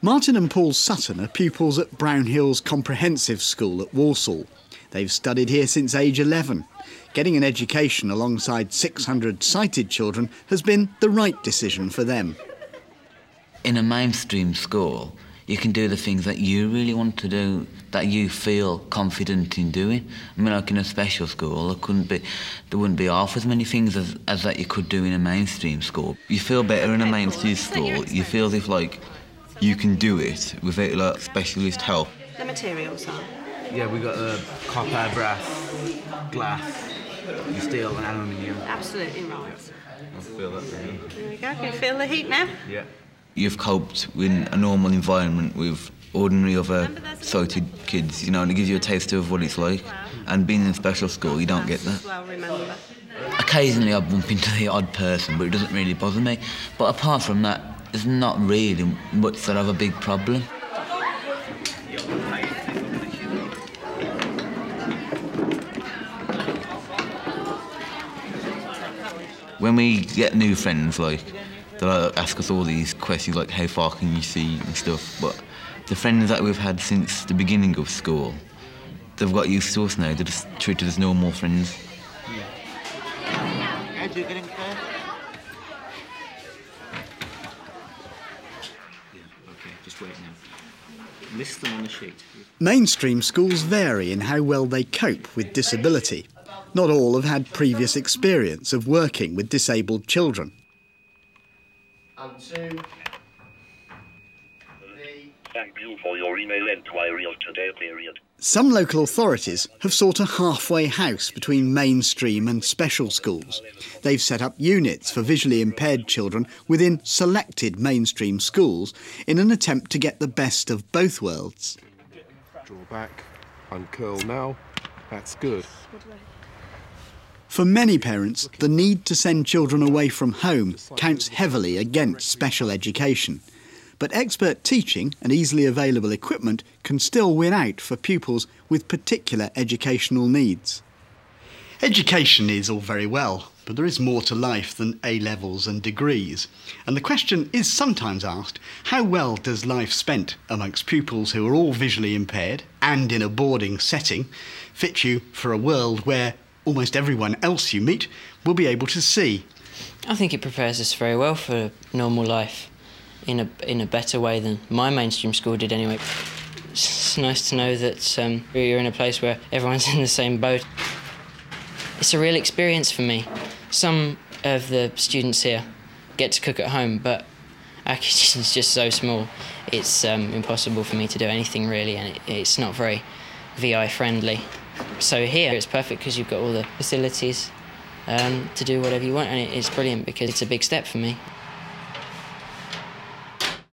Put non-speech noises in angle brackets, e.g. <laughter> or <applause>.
Martin and Paul Sutton are pupils at Brownhills Comprehensive School at Walsall. They've studied here since age 11. Getting an education alongside 600 sighted children has been the right decision for them. In a mainstream school, you can do the things that you really want to do, that you feel confident in doing. I mean, like in a special school, there couldn't be, there wouldn't be half as many things as, as that you could do in a mainstream school. You feel better in a mainstream school. You feel as if like you can do it without like specialist help. The materials are. Yeah, we got the copper, brass, glass, steel, and aluminium. Absolutely right. I feel that. There we go. Can you feel the heat now? Yeah you've coped in a normal environment with ordinary other sighted kids, you know, and it gives you a taste of what it's like. And being in special school, you don't get that. Well, remember. Occasionally I bump into the odd person, but it doesn't really bother me. But apart from that, there's not really much that have a big problem. When we get new friends, like they'll ask us all these questions like how far can you see and stuff. But the friends that we've had since the beginning of school, they've got used to us now. They're just treated as normal friends. List them on the sheet. Mainstream schools vary in how well they cope with disability. Not all have had previous experience of working with disabled children and two. Thank you for your email enquiry of today period. Some local authorities have sought a halfway house between mainstream and special schools. They've set up units for visually impaired children within selected mainstream schools in an attempt to get the best of both worlds. Draw back, uncurl now. That's good. For many parents, the need to send children away from home counts heavily against special education. But expert teaching and easily available equipment can still win out for pupils with particular educational needs. Education is all very well, but there is more to life than A levels and degrees. And the question is sometimes asked how well does life spent amongst pupils who are all visually impaired and in a boarding setting fit you for a world where almost everyone else you meet will be able to see. I think it prepares us very well for normal life in a, in a better way than my mainstream school did anyway. It's nice to know that um, you're in a place where everyone's <laughs> in the same boat. It's a real experience for me. Some of the students here get to cook at home, but our <laughs> kitchen is just so small. It's um, impossible for me to do anything really, and it, it's not very VI friendly. So here it's perfect because you've got all the facilities um, to do whatever you want, and it's brilliant because it's a big step for me.